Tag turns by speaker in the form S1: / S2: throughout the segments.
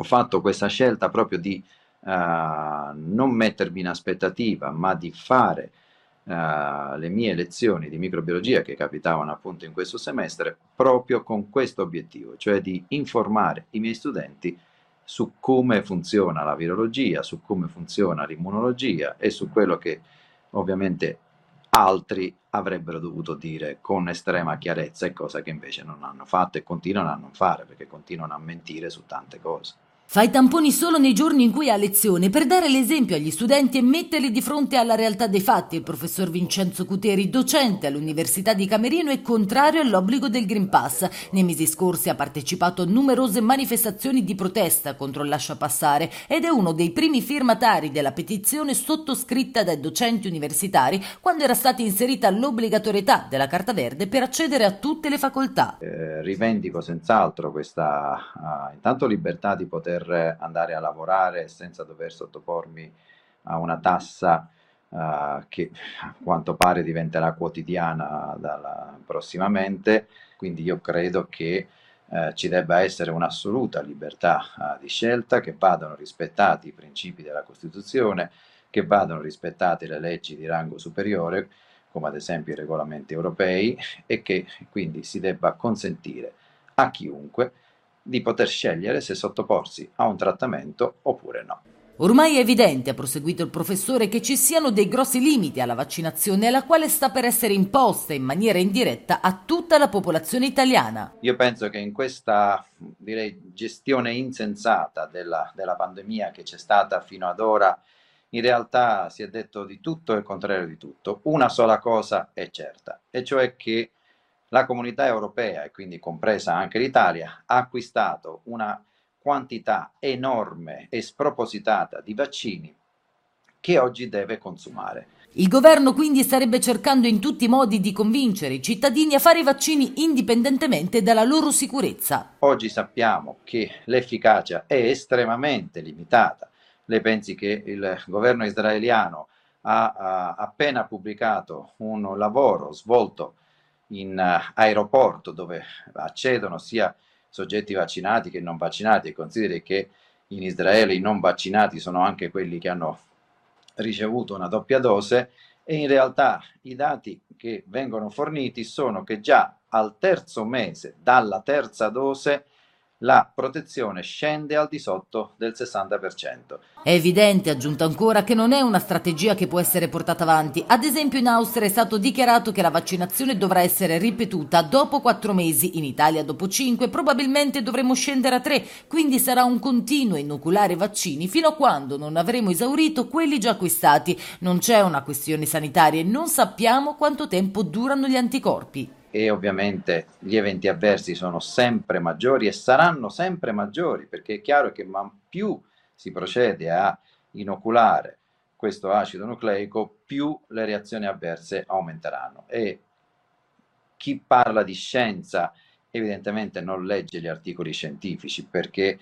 S1: ho fatto questa scelta proprio di uh, non mettermi in aspettativa, ma di fare uh, le mie lezioni di microbiologia che capitavano appunto in questo semestre proprio con questo obiettivo, cioè di informare i miei studenti su come funziona la virologia, su come funziona l'immunologia e su quello che ovviamente altri avrebbero dovuto dire con estrema chiarezza e cosa che invece non hanno fatto e continuano a non fare perché continuano a mentire su tante cose.
S2: Fa i tamponi solo nei giorni in cui ha lezione per dare l'esempio agli studenti e metterli di fronte alla realtà dei fatti. Il professor Vincenzo Cuteri, docente all'Università di Camerino, è contrario all'obbligo del Green Pass. Nei mesi scorsi ha partecipato a numerose manifestazioni di protesta contro il lascia passare ed è uno dei primi firmatari della petizione sottoscritta dai docenti universitari quando era stata inserita l'obbligatorietà della carta verde per accedere a tutte le facoltà.
S1: Eh, rivendico senz'altro questa uh, intanto libertà di poter poter andare a lavorare senza dover sottopormi a una tassa uh, che a quanto pare diventerà quotidiana dalla, prossimamente, quindi io credo che uh, ci debba essere un'assoluta libertà uh, di scelta, che vadano rispettati i principi della Costituzione, che vadano rispettate le leggi di rango superiore, come ad esempio i regolamenti europei, e che quindi si debba consentire a chiunque di poter scegliere se sottoporsi a un trattamento oppure no.
S2: Ormai è evidente, ha proseguito il professore, che ci siano dei grossi limiti alla vaccinazione, alla quale sta per essere imposta in maniera indiretta a tutta la popolazione italiana.
S1: Io penso che in questa direi, gestione insensata della, della pandemia che c'è stata fino ad ora, in realtà si è detto di tutto e il contrario di tutto. Una sola cosa è certa, e cioè che la comunità europea, e quindi compresa anche l'Italia, ha acquistato una quantità enorme e spropositata di vaccini che oggi deve consumare.
S2: Il governo quindi starebbe cercando in tutti i modi di convincere i cittadini a fare i vaccini indipendentemente dalla loro sicurezza.
S1: Oggi sappiamo che l'efficacia è estremamente limitata. Lei pensi che il governo israeliano ha, ha appena pubblicato un lavoro svolto in uh, aeroporto dove accedono sia soggetti vaccinati che non vaccinati. E consideri che in Israele i non vaccinati sono anche quelli che hanno ricevuto una doppia dose e in realtà i dati che vengono forniti sono che già al terzo mese dalla terza dose la protezione scende al di sotto del 60%.
S2: È evidente, aggiunto ancora, che non è una strategia che può essere portata avanti. Ad esempio in Austria è stato dichiarato che la vaccinazione dovrà essere ripetuta dopo quattro mesi, in Italia dopo cinque, probabilmente dovremo scendere a tre, quindi sarà un continuo inoculare vaccini fino a quando non avremo esaurito quelli già acquistati. Non c'è una questione sanitaria e non sappiamo quanto tempo durano gli anticorpi
S1: e ovviamente gli eventi avversi sono sempre maggiori e saranno sempre maggiori perché è chiaro che man più si procede a inoculare questo acido nucleico, più le reazioni avverse aumenteranno. E chi parla di scienza evidentemente non legge gli articoli scientifici perché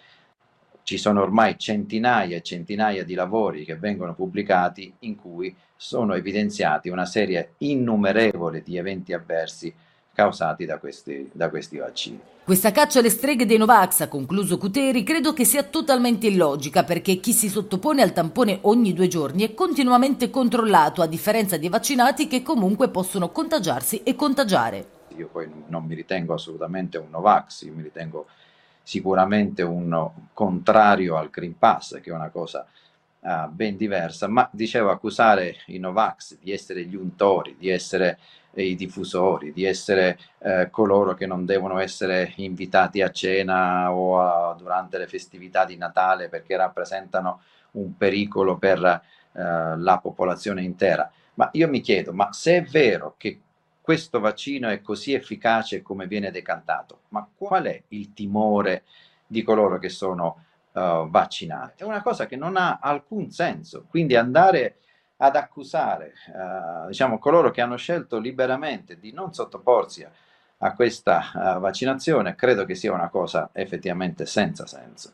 S1: ci sono ormai centinaia e centinaia di lavori che vengono pubblicati in cui sono evidenziati una serie innumerevole di eventi avversi causati da questi, da questi vaccini.
S2: Questa caccia alle streghe dei Novax, ha concluso Cuteri, credo che sia totalmente illogica perché chi si sottopone al tampone ogni due giorni è continuamente controllato, a differenza dei vaccinati che comunque possono contagiarsi e contagiare.
S1: Io poi non mi ritengo assolutamente un Novax, io mi ritengo sicuramente un contrario al Green Pass, che è una cosa uh, ben diversa, ma dicevo accusare i Novax di essere gli untori, di essere eh, i diffusori, di essere eh, coloro che non devono essere invitati a cena o a, durante le festività di Natale perché rappresentano un pericolo per eh, la popolazione intera. Ma io mi chiedo, ma se è vero che questo vaccino è così efficace come viene decantato, ma qual è il timore di coloro che sono uh, vaccinati. È una cosa che non ha alcun senso. Quindi andare ad accusare uh, diciamo, coloro che hanno scelto liberamente di non sottoporsi a, questa uh, vaccinazione credo che sia una cosa effettivamente senza senso.